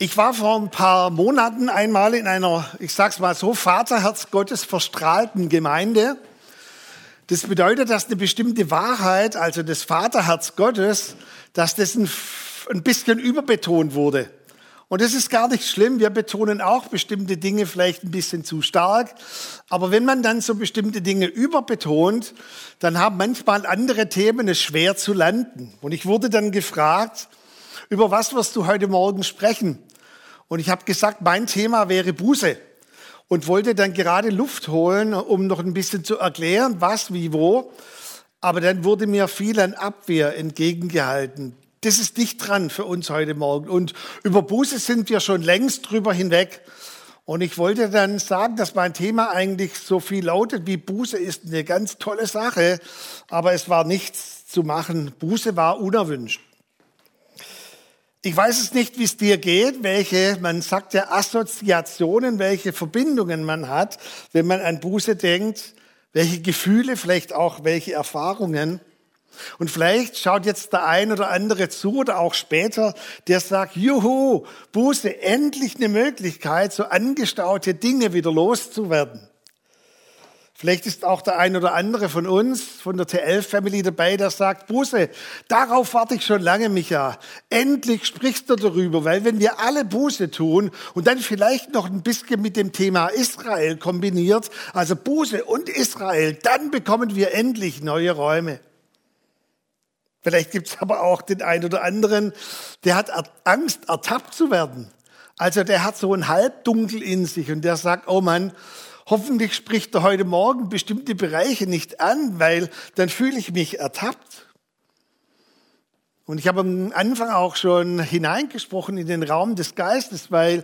Ich war vor ein paar Monaten einmal in einer, ich sag's mal so, Vaterherz Gottes verstrahlten Gemeinde. Das bedeutet, dass eine bestimmte Wahrheit, also das Vaterherz Gottes, dass das ein, ein bisschen überbetont wurde. Und das ist gar nicht schlimm. Wir betonen auch bestimmte Dinge vielleicht ein bisschen zu stark. Aber wenn man dann so bestimmte Dinge überbetont, dann haben manchmal andere Themen es schwer zu landen. Und ich wurde dann gefragt, über was wirst du heute Morgen sprechen? Und ich habe gesagt, mein Thema wäre Buße und wollte dann gerade Luft holen, um noch ein bisschen zu erklären, was, wie, wo. Aber dann wurde mir viel an Abwehr entgegengehalten. Das ist nicht dran für uns heute Morgen. Und über Buße sind wir schon längst drüber hinweg. Und ich wollte dann sagen, dass mein Thema eigentlich so viel lautet wie Buße ist eine ganz tolle Sache, aber es war nichts zu machen. Buße war unerwünscht. Ich weiß es nicht, wie es dir geht, welche, man sagt ja Assoziationen, welche Verbindungen man hat, wenn man an Buße denkt, welche Gefühle, vielleicht auch welche Erfahrungen. Und vielleicht schaut jetzt der ein oder andere zu oder auch später, der sagt, juhu, Buße, endlich eine Möglichkeit, so angestaute Dinge wieder loszuwerden. Vielleicht ist auch der ein oder andere von uns, von der TL-Family dabei, der sagt, Buße, darauf warte ich schon lange, Micha. Endlich sprichst du darüber, weil wenn wir alle Buße tun und dann vielleicht noch ein bisschen mit dem Thema Israel kombiniert, also Buße und Israel, dann bekommen wir endlich neue Räume. Vielleicht gibt es aber auch den einen oder anderen, der hat Angst, ertappt zu werden. Also der hat so ein Halbdunkel in sich und der sagt, oh Mann, hoffentlich spricht er heute Morgen bestimmte Bereiche nicht an, weil dann fühle ich mich ertappt. Und ich habe am Anfang auch schon hineingesprochen in den Raum des Geistes, weil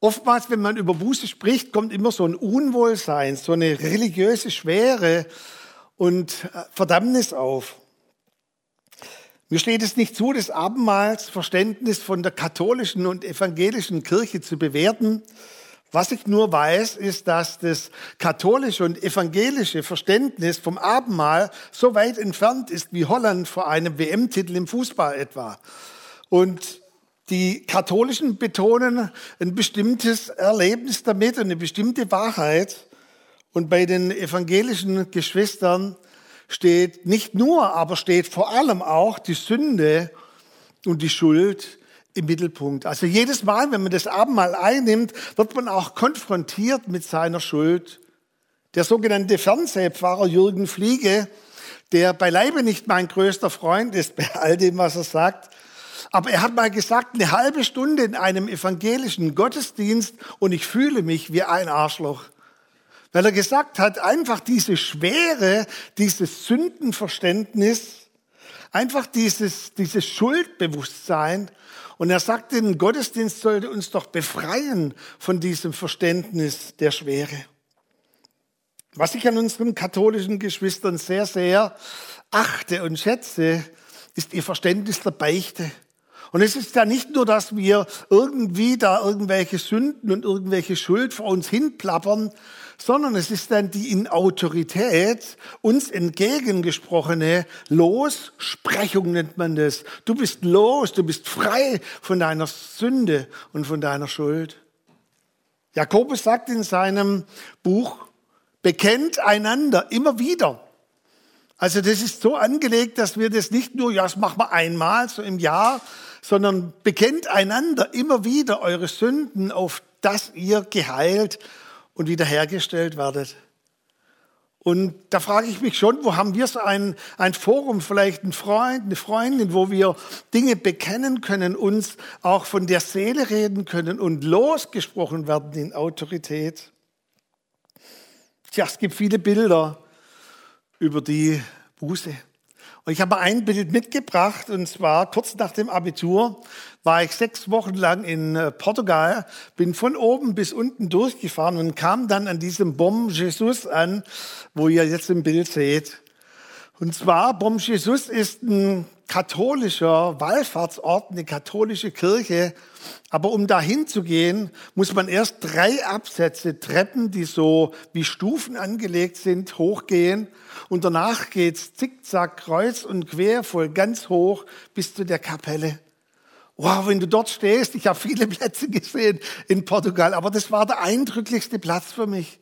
oftmals, wenn man über Buße spricht, kommt immer so ein Unwohlsein, so eine religiöse Schwere und äh, Verdammnis auf. Mir steht es nicht zu, das Abendmahlsverständnis von der katholischen und evangelischen Kirche zu bewerten. Was ich nur weiß, ist, dass das katholische und evangelische Verständnis vom Abendmahl so weit entfernt ist wie Holland vor einem WM-Titel im Fußball etwa. Und die Katholischen betonen ein bestimmtes Erlebnis damit und eine bestimmte Wahrheit. Und bei den evangelischen Geschwistern steht nicht nur, aber steht vor allem auch die Sünde und die Schuld im Mittelpunkt. Also jedes Mal, wenn man das Abendmahl einnimmt, wird man auch konfrontiert mit seiner Schuld. Der sogenannte Fernsehpfarrer Jürgen Fliege, der beileibe nicht mein größter Freund ist bei all dem, was er sagt, aber er hat mal gesagt, eine halbe Stunde in einem evangelischen Gottesdienst und ich fühle mich wie ein Arschloch. Weil er gesagt hat, einfach diese Schwere, dieses Sündenverständnis, einfach dieses, dieses Schuldbewusstsein, und er sagt, den Gottesdienst sollte uns doch befreien von diesem Verständnis der Schwere. Was ich an unseren katholischen Geschwistern sehr, sehr achte und schätze, ist ihr Verständnis der Beichte. Und es ist ja nicht nur, dass wir irgendwie da irgendwelche Sünden und irgendwelche Schuld vor uns hinplappern, sondern es ist dann die in Autorität uns entgegengesprochene Lossprechung nennt man das. Du bist los, du bist frei von deiner Sünde und von deiner Schuld. Jakobus sagt in seinem Buch, bekennt einander immer wieder. Also das ist so angelegt, dass wir das nicht nur, ja, das machen wir einmal so im Jahr, sondern bekennt einander immer wieder eure Sünden, auf dass ihr geheilt und wiederhergestellt werdet. Und da frage ich mich schon, wo haben wir so ein, ein Forum, vielleicht ein Freund, eine Freundin, wo wir Dinge bekennen können, uns auch von der Seele reden können und losgesprochen werden in Autorität. Tja, es gibt viele Bilder über die Buße. Und ich habe ein Bild mitgebracht, und zwar kurz nach dem Abitur war ich sechs Wochen lang in äh, Portugal, bin von oben bis unten durchgefahren und kam dann an diesem Bom Jesus an, wo ihr jetzt im Bild seht. Und zwar, Bom Jesus ist ein katholischer Wallfahrtsort, eine katholische Kirche. Aber um dahin zu gehen, muss man erst drei Absätze Treppen, die so wie Stufen angelegt sind, hochgehen. Und danach geht's zickzack kreuz und quer voll ganz hoch bis zu der Kapelle. Wow, wenn du dort stehst, ich habe viele Plätze gesehen in Portugal, aber das war der eindrücklichste Platz für mich.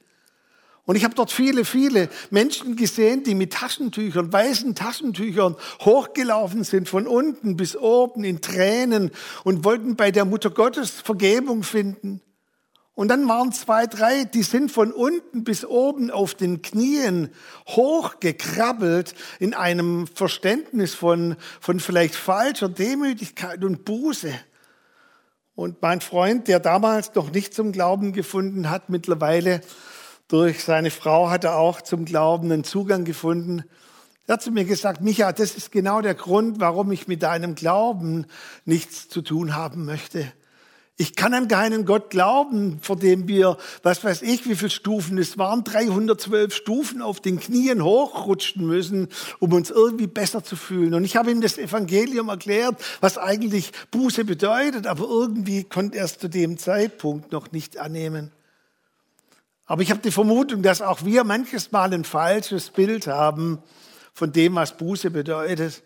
Und ich habe dort viele, viele Menschen gesehen, die mit Taschentüchern, weißen Taschentüchern hochgelaufen sind, von unten bis oben in Tränen und wollten bei der Mutter Gottes Vergebung finden. Und dann waren zwei, drei, die sind von unten bis oben auf den Knien hochgekrabbelt in einem Verständnis von, von vielleicht falscher Demütigkeit und Buße. Und mein Freund, der damals noch nicht zum Glauben gefunden hat, mittlerweile durch seine Frau hat er auch zum Glauben einen Zugang gefunden. Er hat zu mir gesagt, Micha, das ist genau der Grund, warum ich mit deinem Glauben nichts zu tun haben möchte. Ich kann an keinen Gott glauben, vor dem wir, was weiß ich, wie viele Stufen, es waren 312 Stufen auf den Knien hochrutschen müssen, um uns irgendwie besser zu fühlen. Und ich habe ihm das Evangelium erklärt, was eigentlich Buße bedeutet, aber irgendwie konnte er es zu dem Zeitpunkt noch nicht annehmen. Aber ich habe die Vermutung, dass auch wir manches Mal ein falsches Bild haben von dem, was Buße bedeutet.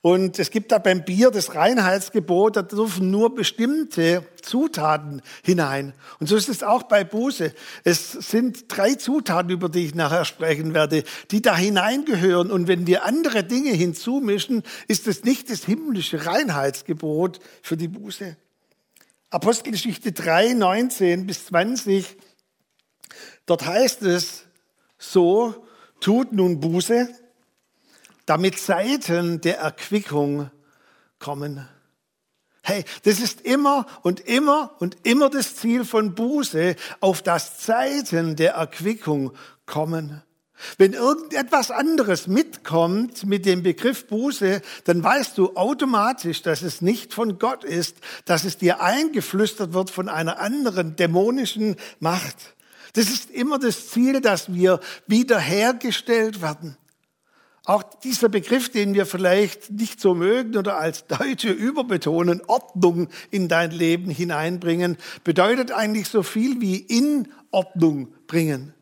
Und es gibt da beim Bier das Reinheitsgebot, da dürfen nur bestimmte Zutaten hinein. Und so ist es auch bei Buße. Es sind drei Zutaten, über die ich nachher sprechen werde, die da hineingehören. Und wenn wir andere Dinge hinzumischen, ist es nicht das himmlische Reinheitsgebot für die Buße. Apostelgeschichte 3, 19 bis 20 Dort heißt es, so tut nun Buße, damit Zeiten der Erquickung kommen. Hey, das ist immer und immer und immer das Ziel von Buße, auf das Zeiten der Erquickung kommen. Wenn irgendetwas anderes mitkommt mit dem Begriff Buße, dann weißt du automatisch, dass es nicht von Gott ist, dass es dir eingeflüstert wird von einer anderen dämonischen Macht. Das ist immer das Ziel, dass wir wiederhergestellt werden. Auch dieser Begriff, den wir vielleicht nicht so mögen oder als Deutsche überbetonen, Ordnung in dein Leben hineinbringen, bedeutet eigentlich so viel wie in Ordnung bringen.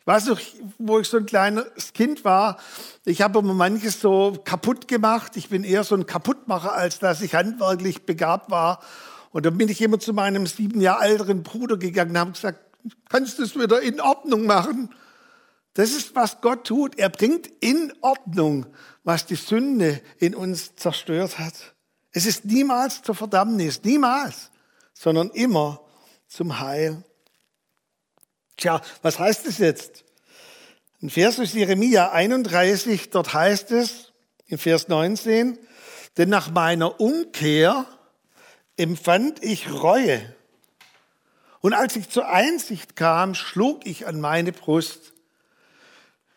Ich weiß noch, wo ich so ein kleines Kind war, ich habe immer manches so kaputt gemacht. Ich bin eher so ein Kaputtmacher, als dass ich handwerklich begabt war. Und dann bin ich immer zu meinem sieben Jahre älteren Bruder gegangen und habe gesagt, kannst du es wieder in Ordnung machen. Das ist, was Gott tut. Er bringt in Ordnung, was die Sünde in uns zerstört hat. Es ist niemals zur Verdammnis, niemals, sondern immer zum Heil. Tja, was heißt es jetzt? Ein Vers aus Jeremia 31, dort heißt es, in Vers 19, denn nach meiner Umkehr empfand ich Reue und als ich zur Einsicht kam, schlug ich an meine Brust.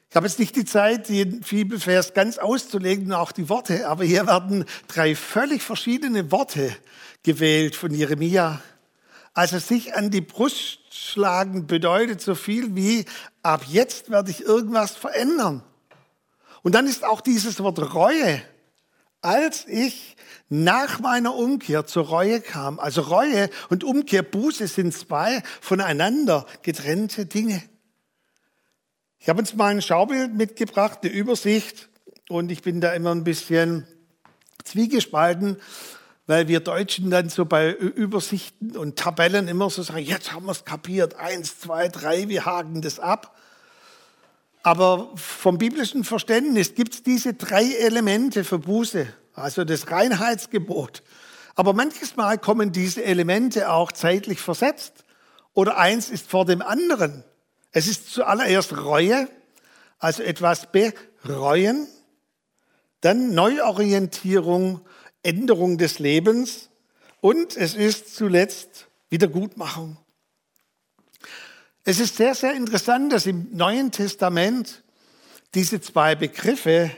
Ich habe jetzt nicht die Zeit, den Bibelvers ganz auszulegen, auch die Worte, aber hier werden drei völlig verschiedene Worte gewählt von Jeremia. Also sich an die Brust schlagen bedeutet so viel wie, ab jetzt werde ich irgendwas verändern. Und dann ist auch dieses Wort Reue. Als ich nach meiner Umkehr zur Reue kam. Also Reue und Umkehr, Buße sind zwei voneinander getrennte Dinge. Ich habe uns mal ein Schaubild mitgebracht, eine Übersicht, und ich bin da immer ein bisschen zwiegespalten, weil wir Deutschen dann so bei Übersichten und Tabellen immer so sagen, jetzt haben wir es kapiert, eins, zwei, drei, wir haken das ab. Aber vom biblischen Verständnis gibt es diese drei Elemente für Buße also das Reinheitsgebot. Aber manches Mal kommen diese Elemente auch zeitlich versetzt oder eins ist vor dem anderen. Es ist zuallererst Reue, also etwas bereuen, dann Neuorientierung, Änderung des Lebens und es ist zuletzt Wiedergutmachung. Es ist sehr, sehr interessant, dass im Neuen Testament diese zwei Begriffe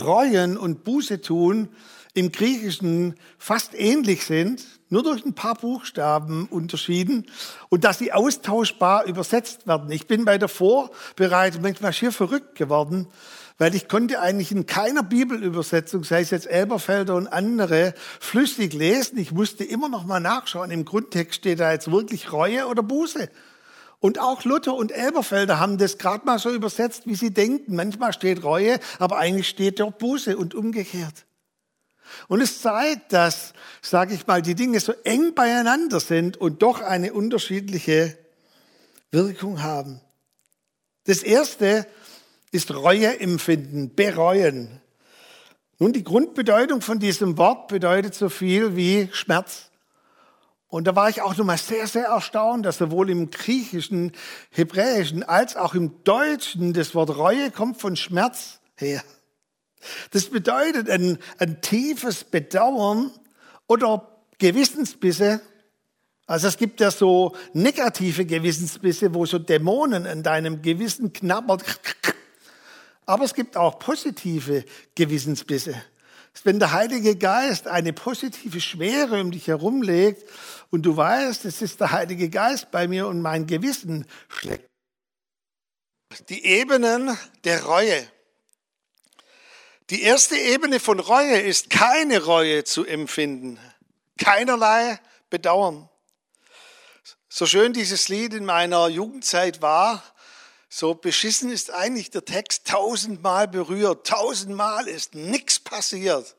Reuen und Buße tun im Griechischen fast ähnlich sind, nur durch ein paar Buchstaben unterschieden und dass sie austauschbar übersetzt werden. Ich bin bei der Vorbereitung manchmal schier verrückt geworden, weil ich konnte eigentlich in keiner Bibelübersetzung, sei es jetzt Elberfelder und andere, flüssig lesen. Ich musste immer noch mal nachschauen. Im Grundtext steht da jetzt wirklich Reue oder Buße. Und auch Luther und Elberfelder haben das gerade mal so übersetzt, wie sie denken. Manchmal steht Reue, aber eigentlich steht dort Buße und umgekehrt. Und es zeigt, dass, sage ich mal, die Dinge so eng beieinander sind und doch eine unterschiedliche Wirkung haben. Das erste ist Reue empfinden, bereuen. Nun, die Grundbedeutung von diesem Wort bedeutet so viel wie Schmerz. Und da war ich auch nochmal sehr, sehr erstaunt, dass sowohl im griechischen, hebräischen als auch im deutschen das Wort Reue kommt von Schmerz her. Das bedeutet ein, ein tiefes Bedauern oder Gewissensbisse. Also es gibt ja so negative Gewissensbisse, wo so Dämonen in deinem Gewissen knabbert. Aber es gibt auch positive Gewissensbisse. Wenn der Heilige Geist eine positive Schwere um dich herumlegt und du weißt, es ist der Heilige Geist bei mir und mein Gewissen schlägt. Die Ebenen der Reue. Die erste Ebene von Reue ist keine Reue zu empfinden, keinerlei Bedauern. So schön dieses Lied in meiner Jugendzeit war, so beschissen ist eigentlich der Text tausendmal berührt, tausendmal ist nichts passiert.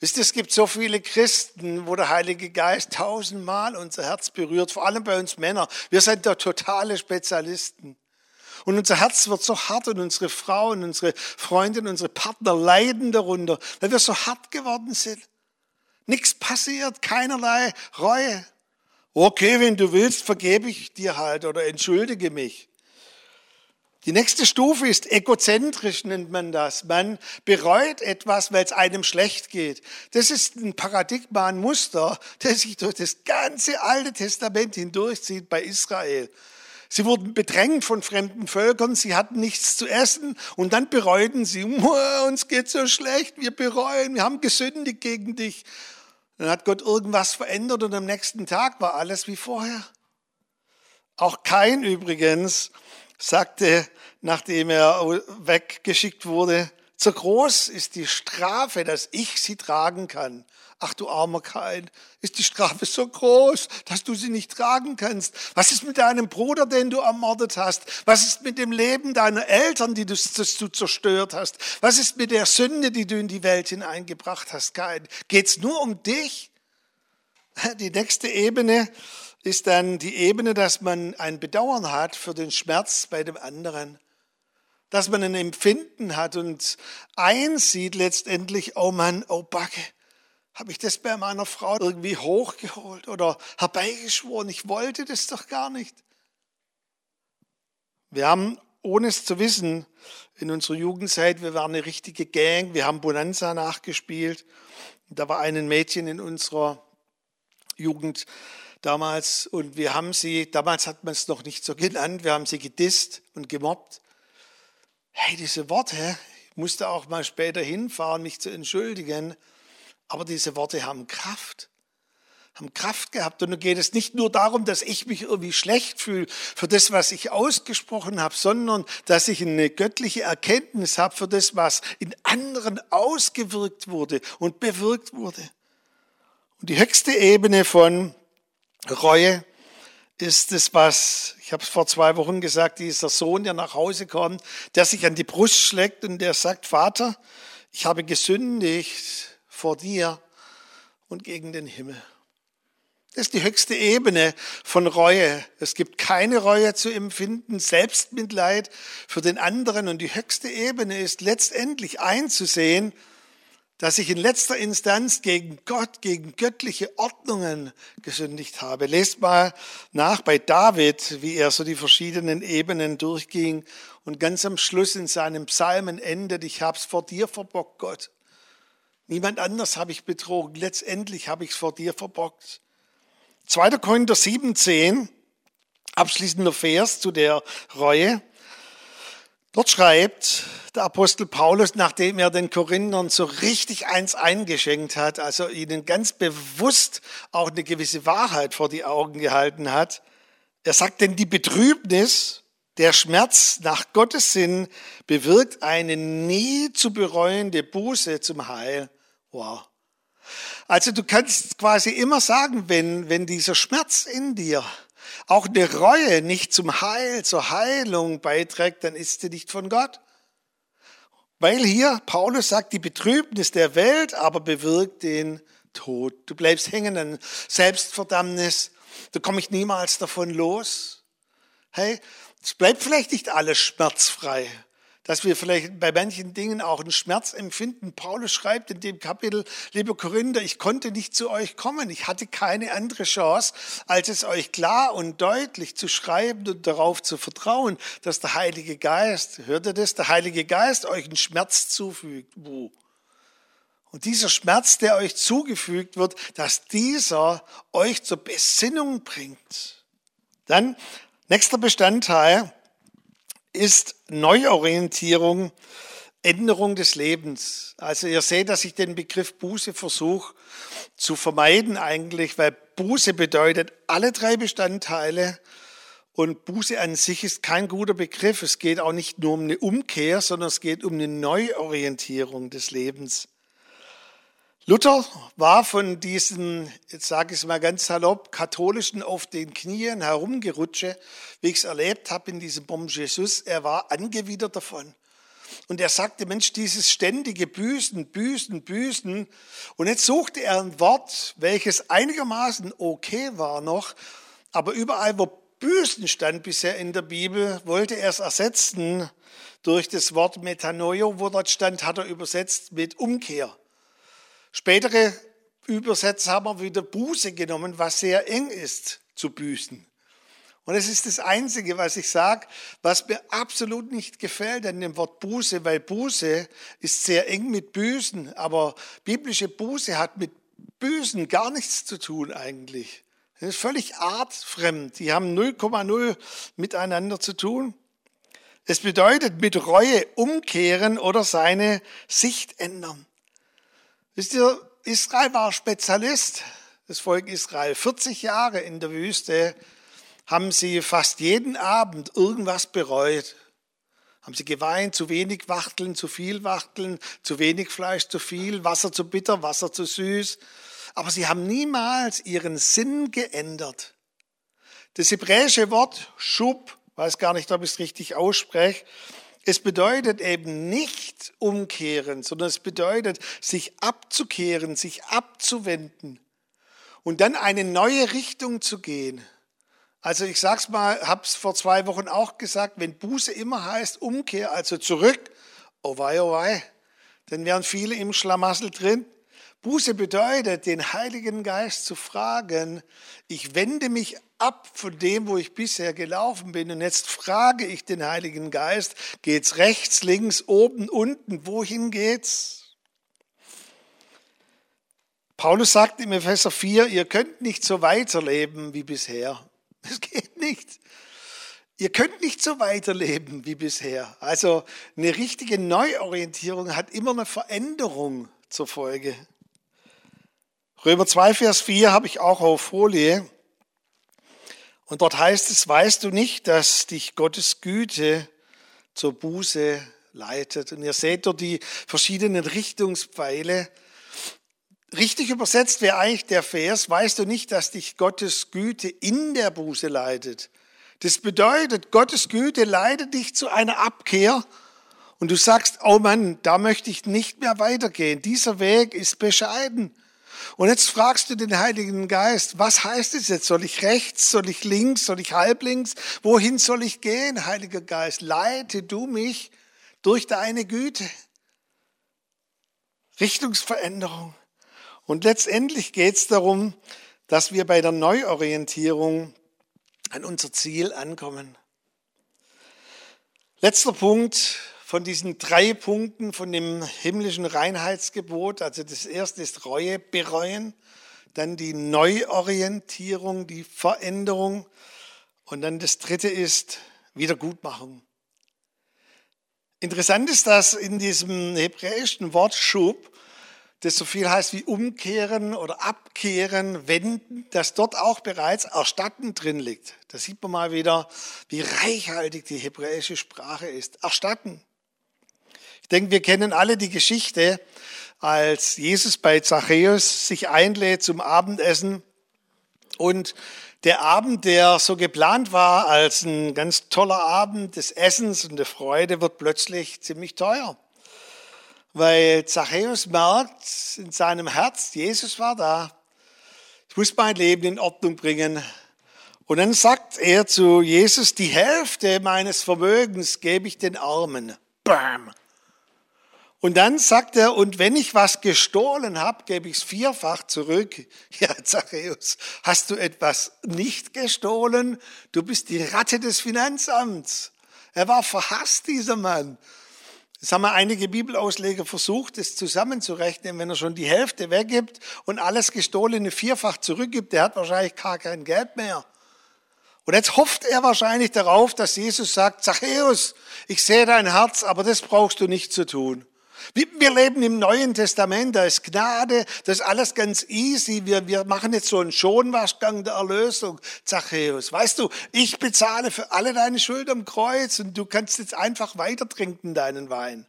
Wisst ihr, es gibt so viele Christen, wo der Heilige Geist tausendmal unser Herz berührt, vor allem bei uns Männer. Wir sind da totale Spezialisten. Und unser Herz wird so hart und unsere Frauen, unsere Freundinnen, unsere Partner leiden darunter, weil wir so hart geworden sind. Nichts passiert, keinerlei Reue. Okay, wenn du willst, vergebe ich dir halt oder entschuldige mich. Die nächste Stufe ist egozentrisch, nennt man das. Man bereut etwas, weil es einem schlecht geht. Das ist ein Paradigma, ein Muster, das sich durch das ganze Alte Testament hindurchzieht bei Israel. Sie wurden bedrängt von fremden Völkern, sie hatten nichts zu essen und dann bereuten sie, uns geht so schlecht, wir bereuen, wir haben gesündigt gegen dich. Dann hat Gott irgendwas verändert und am nächsten Tag war alles wie vorher. Auch kein übrigens sagte, nachdem er weggeschickt wurde, zu groß ist die Strafe, dass ich sie tragen kann. Ach du armer Kain, ist die Strafe so groß, dass du sie nicht tragen kannst? Was ist mit deinem Bruder, den du ermordet hast? Was ist mit dem Leben deiner Eltern, die du, das du zerstört hast? Was ist mit der Sünde, die du in die Welt hineingebracht hast, Kain? Geht's nur um dich? Die nächste Ebene ist dann die Ebene, dass man ein Bedauern hat für den Schmerz bei dem anderen dass man ein Empfinden hat und einsieht letztendlich, oh Mann, oh Backe, habe ich das bei meiner Frau irgendwie hochgeholt oder herbeigeschworen? Ich wollte das doch gar nicht. Wir haben, ohne es zu wissen, in unserer Jugendzeit, wir waren eine richtige Gang, wir haben Bonanza nachgespielt. Da war ein Mädchen in unserer Jugend damals und wir haben sie, damals hat man es noch nicht so genannt, wir haben sie gedisst und gemobbt. Hey, diese Worte, ich musste auch mal später hinfahren, mich zu entschuldigen. Aber diese Worte haben Kraft, haben Kraft gehabt. Und nun geht es nicht nur darum, dass ich mich irgendwie schlecht fühle für das, was ich ausgesprochen habe, sondern dass ich eine göttliche Erkenntnis habe für das, was in anderen ausgewirkt wurde und bewirkt wurde. Und die höchste Ebene von Reue ist es, was, ich habe es vor zwei Wochen gesagt, dieser Sohn, der nach Hause kommt, der sich an die Brust schlägt und der sagt, Vater, ich habe gesündigt vor dir und gegen den Himmel. Das ist die höchste Ebene von Reue. Es gibt keine Reue zu empfinden, Selbstmitleid für den anderen. Und die höchste Ebene ist letztendlich einzusehen, dass ich in letzter Instanz gegen Gott, gegen göttliche Ordnungen gesündigt habe. Lest mal nach bei David, wie er so die verschiedenen Ebenen durchging und ganz am Schluss in seinem Psalmen endet, ich hab's vor dir verbockt, Gott. Niemand anders habe ich betrogen. Letztendlich habe ich es vor dir verbockt. 2. Korinther 7,10, abschließender Vers zu der Reue. Dort schreibt der Apostel Paulus, nachdem er den Korinthern so richtig eins eingeschenkt hat, also ihnen ganz bewusst auch eine gewisse Wahrheit vor die Augen gehalten hat, er sagt, denn die Betrübnis, der Schmerz nach Gottes Sinn bewirkt eine nie zu bereuende Buße zum Heil. Wow. Also du kannst quasi immer sagen, wenn, wenn dieser Schmerz in dir auch eine Reue nicht zum Heil, zur Heilung beiträgt, dann ist sie nicht von Gott. Weil hier Paulus sagt, die Betrübnis der Welt aber bewirkt den Tod. Du bleibst hängen an Selbstverdammnis. Da komme ich niemals davon los. Hey, es bleibt vielleicht nicht alles schmerzfrei dass wir vielleicht bei manchen Dingen auch einen Schmerz empfinden. Paulus schreibt in dem Kapitel, liebe Korinther, ich konnte nicht zu euch kommen. Ich hatte keine andere Chance, als es euch klar und deutlich zu schreiben und darauf zu vertrauen, dass der Heilige Geist, hört ihr das, der Heilige Geist euch einen Schmerz zufügt. Und dieser Schmerz, der euch zugefügt wird, dass dieser euch zur Besinnung bringt. Dann, nächster Bestandteil, ist Neuorientierung, Änderung des Lebens. Also ihr seht, dass ich den Begriff Buße versuche zu vermeiden eigentlich, weil Buße bedeutet alle drei Bestandteile und Buße an sich ist kein guter Begriff. Es geht auch nicht nur um eine Umkehr, sondern es geht um eine Neuorientierung des Lebens. Luther war von diesem, jetzt sage ich es mal ganz salopp, katholischen auf den Knien herumgerutsche, wie ich es erlebt habe in diesem Bon Jesus. Er war angewidert davon. Und er sagte, Mensch, dieses ständige Büßen, Büßen, Büßen. Und jetzt suchte er ein Wort, welches einigermaßen okay war noch, aber überall, wo Büßen stand bisher in der Bibel, wollte er es ersetzen durch das Wort Metanoio, wo dort stand, hat er übersetzt mit Umkehr. Spätere Übersetzer haben wieder Buße genommen, was sehr eng ist zu büßen. Und es ist das Einzige, was ich sage, was mir absolut nicht gefällt an dem Wort Buße, weil Buße ist sehr eng mit Büßen, aber biblische Buße hat mit Büßen gar nichts zu tun eigentlich. Das ist völlig artfremd. Die haben 0,0 miteinander zu tun. Es bedeutet mit Reue umkehren oder seine Sicht ändern. Wisst ihr, Israel war Spezialist, das Volk Israel. 40 Jahre in der Wüste haben sie fast jeden Abend irgendwas bereut. Haben sie geweint, zu wenig Wachteln, zu viel Wachteln, zu wenig Fleisch, zu viel, Wasser zu bitter, Wasser zu süß. Aber sie haben niemals ihren Sinn geändert. Das hebräische Wort Schub, weiß gar nicht, ob ich es richtig ausspreche, es bedeutet eben nicht umkehren, sondern es bedeutet sich abzukehren, sich abzuwenden und dann eine neue Richtung zu gehen. Also ich sag's mal, hab's vor zwei Wochen auch gesagt, wenn Buße immer heißt Umkehr, also zurück, oh wei, oh wei, dann wären viele im Schlamassel drin. Buße bedeutet, den Heiligen Geist zu fragen, ich wende mich ab von dem, wo ich bisher gelaufen bin und jetzt frage ich den Heiligen Geist, geht's rechts, links, oben, unten, wohin geht's? Paulus sagt im Epheser 4, ihr könnt nicht so weiterleben wie bisher. Es geht nicht. Ihr könnt nicht so weiterleben wie bisher. Also eine richtige Neuorientierung hat immer eine Veränderung zur Folge. Römer 2, Vers 4 habe ich auch auf Folie. Und dort heißt es, weißt du nicht, dass dich Gottes Güte zur Buße leitet? Und ihr seht dort die verschiedenen Richtungspfeile. Richtig übersetzt wäre eigentlich der Vers, weißt du nicht, dass dich Gottes Güte in der Buße leitet? Das bedeutet, Gottes Güte leitet dich zu einer Abkehr und du sagst, oh Mann, da möchte ich nicht mehr weitergehen. Dieser Weg ist bescheiden. Und jetzt fragst du den Heiligen Geist, was heißt es jetzt? Soll ich rechts, soll ich links, soll ich halblinks? Wohin soll ich gehen, Heiliger Geist? Leite du mich durch deine Güte. Richtungsveränderung. Und letztendlich geht es darum, dass wir bei der Neuorientierung an unser Ziel ankommen. Letzter Punkt, von diesen drei Punkten von dem himmlischen Reinheitsgebot. Also das erste ist Reue, bereuen, dann die Neuorientierung, die Veränderung und dann das dritte ist Wiedergutmachung. Interessant ist, dass in diesem hebräischen Wort Schub, das so viel heißt wie umkehren oder abkehren, wenden, dass dort auch bereits erstatten drin liegt. Da sieht man mal wieder, wie reichhaltig die hebräische Sprache ist. Erstatten. Ich denke, wir kennen alle die Geschichte, als Jesus bei Zachäus sich einlädt zum Abendessen und der Abend, der so geplant war als ein ganz toller Abend des Essens und der Freude, wird plötzlich ziemlich teuer. weil Zachäus merkt in seinem Herz, Jesus war da. Ich muss mein Leben in Ordnung bringen. Und dann sagt er zu Jesus, die Hälfte meines Vermögens gebe ich den Armen. Bam. Und dann sagt er, und wenn ich was gestohlen habe, gebe ich es vierfach zurück. Ja, Zachäus, hast du etwas nicht gestohlen? Du bist die Ratte des Finanzamts. Er war verhasst, dieser Mann. Das haben einige Bibelausleger versucht, das zusammenzurechnen. Wenn er schon die Hälfte weggibt und alles Gestohlene vierfach zurückgibt, der hat wahrscheinlich gar kein Geld mehr. Und jetzt hofft er wahrscheinlich darauf, dass Jesus sagt, Zachäus, ich sehe dein Herz, aber das brauchst du nicht zu tun. Wir leben im Neuen Testament, da ist Gnade, das ist alles ganz easy. Wir, wir machen jetzt so einen Schonwaschgang der Erlösung, Zachäus. Weißt du, ich bezahle für alle deine Schuld am Kreuz und du kannst jetzt einfach weiter trinken deinen Wein.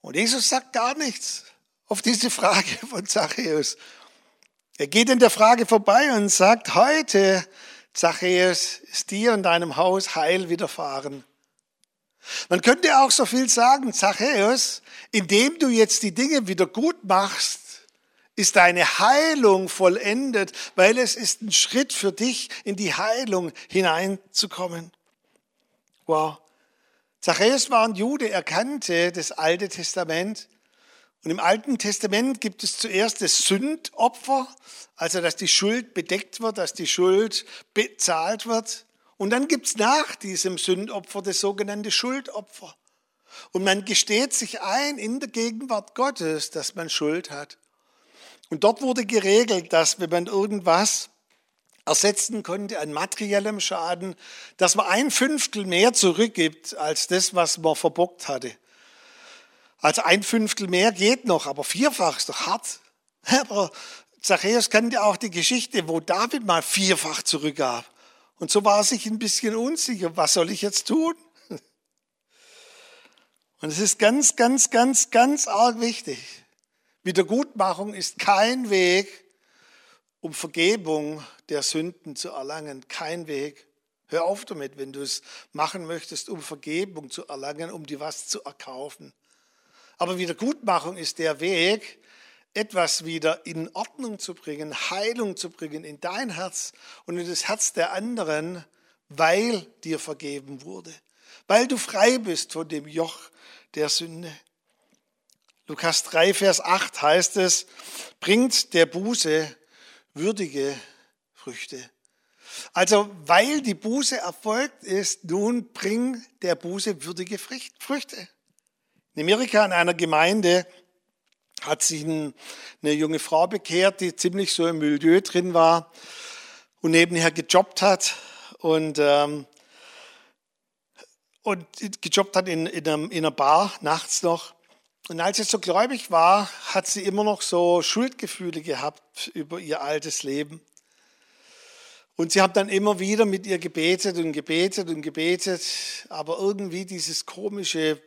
Und Jesus sagt gar nichts auf diese Frage von Zachäus. Er geht in der Frage vorbei und sagt, heute Zachäus, ist dir und deinem Haus Heil widerfahren. Man könnte auch so viel sagen, Zachäus, indem du jetzt die Dinge wieder gut machst, ist deine Heilung vollendet, weil es ist ein Schritt für dich, in die Heilung hineinzukommen. Wow. Zachäus war ein Jude, er kannte das Alte Testament. Und im Alten Testament gibt es zuerst das Sündopfer, also dass die Schuld bedeckt wird, dass die Schuld bezahlt wird. Und dann gibt es nach diesem Sündopfer das sogenannte Schuldopfer. Und man gesteht sich ein in der Gegenwart Gottes, dass man Schuld hat. Und dort wurde geregelt, dass wenn man irgendwas ersetzen konnte an materiellem Schaden, dass man ein Fünftel mehr zurückgibt als das, was man verbockt hatte. Also ein Fünftel mehr geht noch, aber vierfach ist doch hart. Aber Zachäus kannte auch die Geschichte, wo David mal vierfach zurückgab. Und so war sich ein bisschen unsicher, was soll ich jetzt tun? Und es ist ganz, ganz, ganz, ganz arg wichtig. Wiedergutmachung ist kein Weg, um Vergebung der Sünden zu erlangen. Kein Weg. Hör auf damit, wenn du es machen möchtest, um Vergebung zu erlangen, um dir was zu erkaufen. Aber Wiedergutmachung ist der Weg, etwas wieder in Ordnung zu bringen, Heilung zu bringen in dein Herz und in das Herz der anderen, weil dir vergeben wurde, weil du frei bist von dem Joch der Sünde. Lukas 3, Vers 8 heißt es, bringt der Buße würdige Früchte. Also weil die Buße erfolgt ist, nun bring der Buße würdige Früchte. In Amerika in einer Gemeinde hat sich eine junge Frau bekehrt, die ziemlich so im Milieu drin war und nebenher gejobbt hat und, ähm, und gejobbt hat in, in, einem, in einer Bar nachts noch. Und als sie so gläubig war, hat sie immer noch so Schuldgefühle gehabt über ihr altes Leben. Und sie haben dann immer wieder mit ihr gebetet und gebetet und gebetet, aber irgendwie dieses komische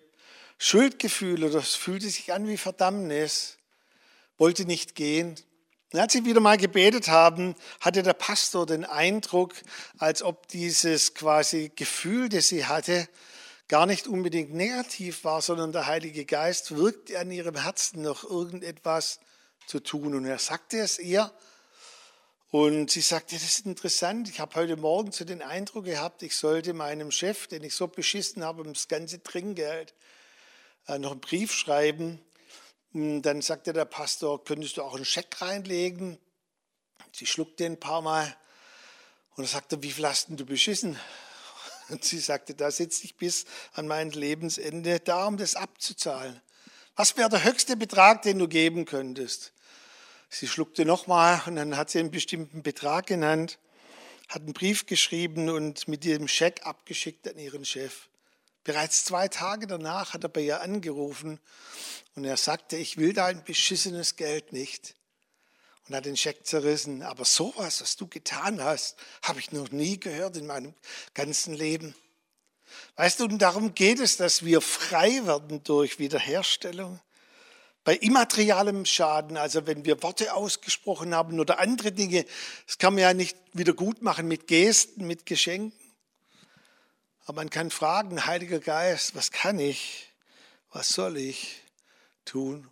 Schuldgefühl oder es fühlte sich an wie Verdammnis, wollte nicht gehen. Und als sie wieder mal gebetet haben, hatte der Pastor den Eindruck, als ob dieses quasi Gefühl, das sie hatte, gar nicht unbedingt negativ war, sondern der Heilige Geist wirkte an ihrem Herzen noch irgendetwas zu tun. Und er sagte es ihr. Und sie sagte, das ist interessant, ich habe heute Morgen so den Eindruck gehabt, ich sollte meinem Chef, den ich so beschissen habe, um das ganze Trinkgeld, noch einen Brief schreiben. Hm, dann sagte der Pastor, könntest du auch einen Scheck reinlegen? Sie schluckte ein paar Mal und sagte, wie viel hast denn du beschissen? Und sie sagte, da sitze ich bis an mein Lebensende da, um das abzuzahlen. Was wäre der höchste Betrag, den du geben könntest? Sie schluckte nochmal und dann hat sie einen bestimmten Betrag genannt, hat einen Brief geschrieben und mit diesem Scheck abgeschickt an ihren Chef. Bereits zwei Tage danach hat er bei ihr angerufen und er sagte, ich will dein beschissenes Geld nicht. Und hat den Scheck zerrissen. Aber sowas, was du getan hast, habe ich noch nie gehört in meinem ganzen Leben. Weißt du, und darum geht es, dass wir frei werden durch Wiederherstellung. Bei immaterialem Schaden, also wenn wir Worte ausgesprochen haben oder andere Dinge, das kann man ja nicht wieder gut machen mit Gesten, mit Geschenken. Aber man kann fragen, Heiliger Geist, was kann ich? Was soll ich? tun.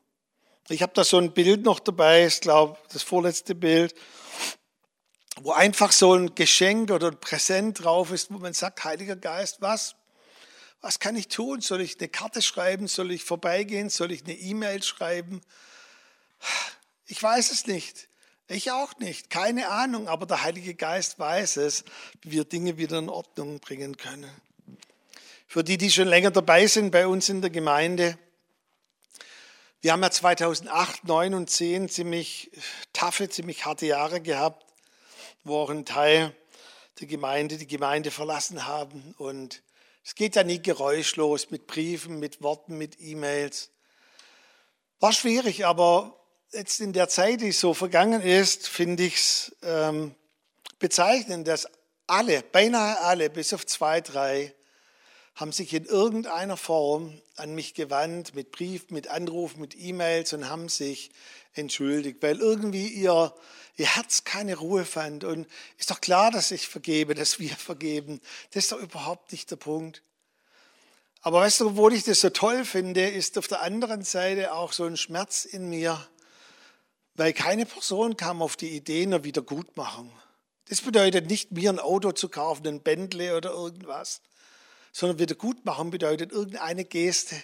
Ich habe da so ein Bild noch dabei, ich glaube, das vorletzte Bild, wo einfach so ein Geschenk oder ein Präsent drauf ist, wo man sagt, Heiliger Geist, was? Was kann ich tun? Soll ich eine Karte schreiben? Soll ich vorbeigehen? Soll ich eine E-Mail schreiben? Ich weiß es nicht. Ich auch nicht. Keine Ahnung. Aber der Heilige Geist weiß es, wie wir Dinge wieder in Ordnung bringen können. Für die, die schon länger dabei sind bei uns in der Gemeinde, wir haben ja 2008, 9 und 10 ziemlich taffe, ziemlich harte Jahre gehabt, wo auch ein Teil der Gemeinde die Gemeinde verlassen haben. Und es geht ja nie geräuschlos mit Briefen, mit Worten, mit E-Mails. War schwierig, aber jetzt in der Zeit, die so vergangen ist, finde ich es ähm, bezeichnend, dass alle, beinahe alle, bis auf zwei, drei, haben sich in irgendeiner Form an mich gewandt, mit Brief, mit Anruf, mit E-Mails und haben sich entschuldigt, weil irgendwie ihr, ihr Herz keine Ruhe fand. Und ist doch klar, dass ich vergebe, dass wir vergeben. Das ist doch überhaupt nicht der Punkt. Aber weißt du, obwohl ich das so toll finde, ist auf der anderen Seite auch so ein Schmerz in mir, weil keine Person kam auf die Idee einer Wiedergutmachung. Das bedeutet nicht, mir ein Auto zu kaufen, ein Bentley oder irgendwas, sondern Wiedergutmachung bedeutet irgendeine Geste,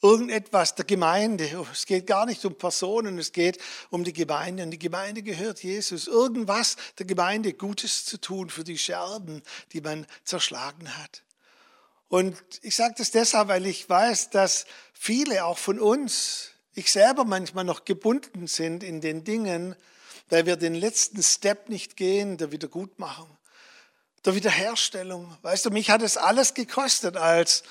irgendetwas der Gemeinde. Es geht gar nicht um Personen, es geht um die Gemeinde. Und die Gemeinde gehört Jesus. Irgendwas der Gemeinde Gutes zu tun für die Scherben, die man zerschlagen hat. Und ich sage das deshalb, weil ich weiß, dass viele auch von uns, ich selber manchmal noch gebunden sind in den Dingen, weil wir den letzten Step nicht gehen, der Wiedergutmachung, der Wiederherstellung. Weißt du, mich hat es alles gekostet, als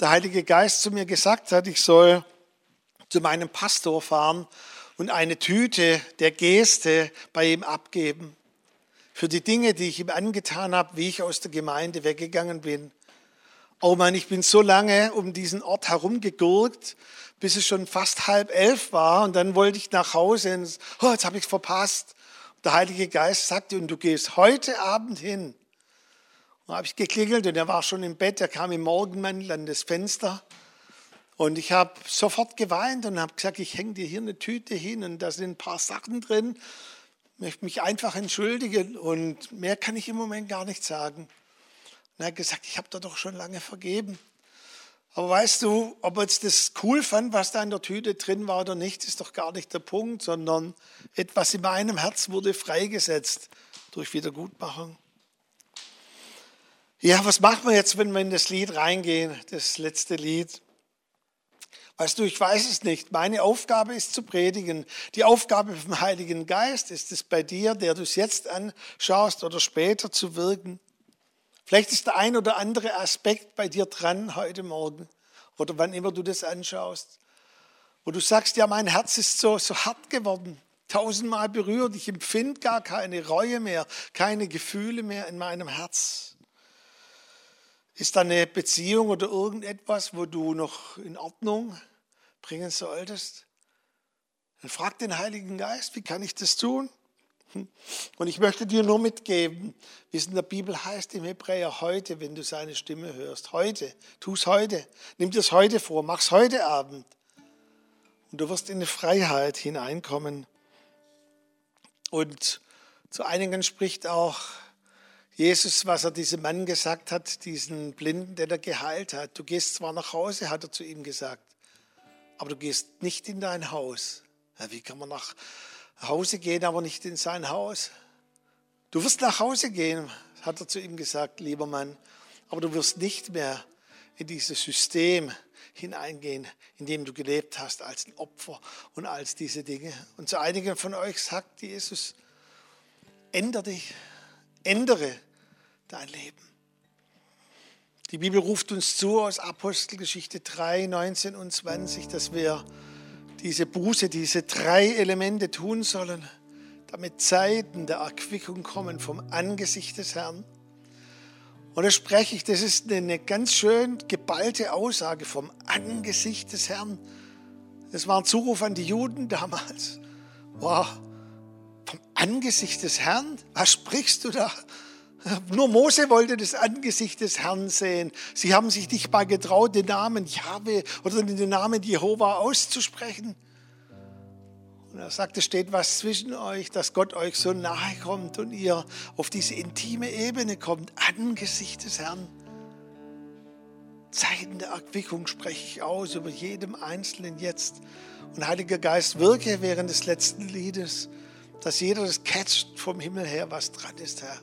der Heilige Geist zu mir gesagt hat, ich soll zu meinem Pastor fahren und eine Tüte der Geste bei ihm abgeben. Für die Dinge, die ich ihm angetan habe, wie ich aus der Gemeinde weggegangen bin. Oh Mann, ich bin so lange um diesen Ort herumgegurkt, bis es schon fast halb elf war und dann wollte ich nach Hause und oh, jetzt habe ich es verpasst. Der Heilige Geist sagte, und du gehst heute Abend hin. Und habe ich geklingelt und er war schon im Bett, er kam im Morgenmantel an das Fenster. Und ich habe sofort geweint und habe gesagt, ich hänge dir hier eine Tüte hin und da sind ein paar Sachen drin. Ich möchte mich einfach entschuldigen und mehr kann ich im Moment gar nicht sagen. Und er hat gesagt, ich habe da doch schon lange vergeben. Aber weißt du, ob er jetzt das cool fand, was da in der Tüte drin war oder nicht, ist doch gar nicht der Punkt, sondern etwas in meinem Herz wurde freigesetzt durch Wiedergutmachung. Ja, was machen wir jetzt, wenn wir in das Lied reingehen, das letzte Lied? Weißt du, ich weiß es nicht. Meine Aufgabe ist zu predigen. Die Aufgabe vom Heiligen Geist ist es bei dir, der du es jetzt anschaust oder später zu wirken. Vielleicht ist der ein oder andere Aspekt bei dir dran heute Morgen oder wann immer du das anschaust, wo du sagst, ja, mein Herz ist so, so hart geworden, tausendmal berührt, ich empfinde gar keine Reue mehr, keine Gefühle mehr in meinem Herz. Ist da eine Beziehung oder irgendetwas, wo du noch in Ordnung bringen solltest? Dann frag den Heiligen Geist, wie kann ich das tun? Und ich möchte dir nur mitgeben, wie es in der Bibel heißt im Hebräer heute, wenn du seine Stimme hörst. Heute, tu es heute. Nimm dir es heute vor, mach es heute Abend. Und du wirst in eine Freiheit hineinkommen. Und zu einigen spricht auch Jesus, was er diesem Mann gesagt hat, diesen Blinden, den er geheilt hat. Du gehst zwar nach Hause, hat er zu ihm gesagt, aber du gehst nicht in dein Haus. Ja, wie kann man Hause gehen, aber nicht in sein Haus. Du wirst nach Hause gehen, hat er zu ihm gesagt, lieber Mann, aber du wirst nicht mehr in dieses System hineingehen, in dem du gelebt hast als ein Opfer und als diese Dinge. Und zu einigen von euch sagt Jesus, ändere dich, ändere dein Leben. Die Bibel ruft uns zu aus Apostelgeschichte 3, 19 und 20, dass wir diese Buße, diese drei Elemente tun sollen, damit Zeiten der Erquickung kommen vom Angesicht des Herrn. Und da spreche ich, das ist eine ganz schön geballte Aussage vom Angesicht des Herrn. Das war ein Zuruf an die Juden damals. Wow, vom Angesicht des Herrn? Was sprichst du da? Nur Mose wollte das Angesicht des Herrn sehen. Sie haben sich nicht mal getraut, den Namen Jahwe oder den Namen Jehova auszusprechen. Und er sagt, es steht was zwischen euch, dass Gott euch so nahe kommt und ihr auf diese intime Ebene kommt, Angesicht des Herrn. Zeiten der Erquickung spreche ich aus über jedem Einzelnen jetzt. Und Heiliger Geist, wirke während des letzten Liedes, dass jeder das catcht vom Himmel her, was dran ist, Herr.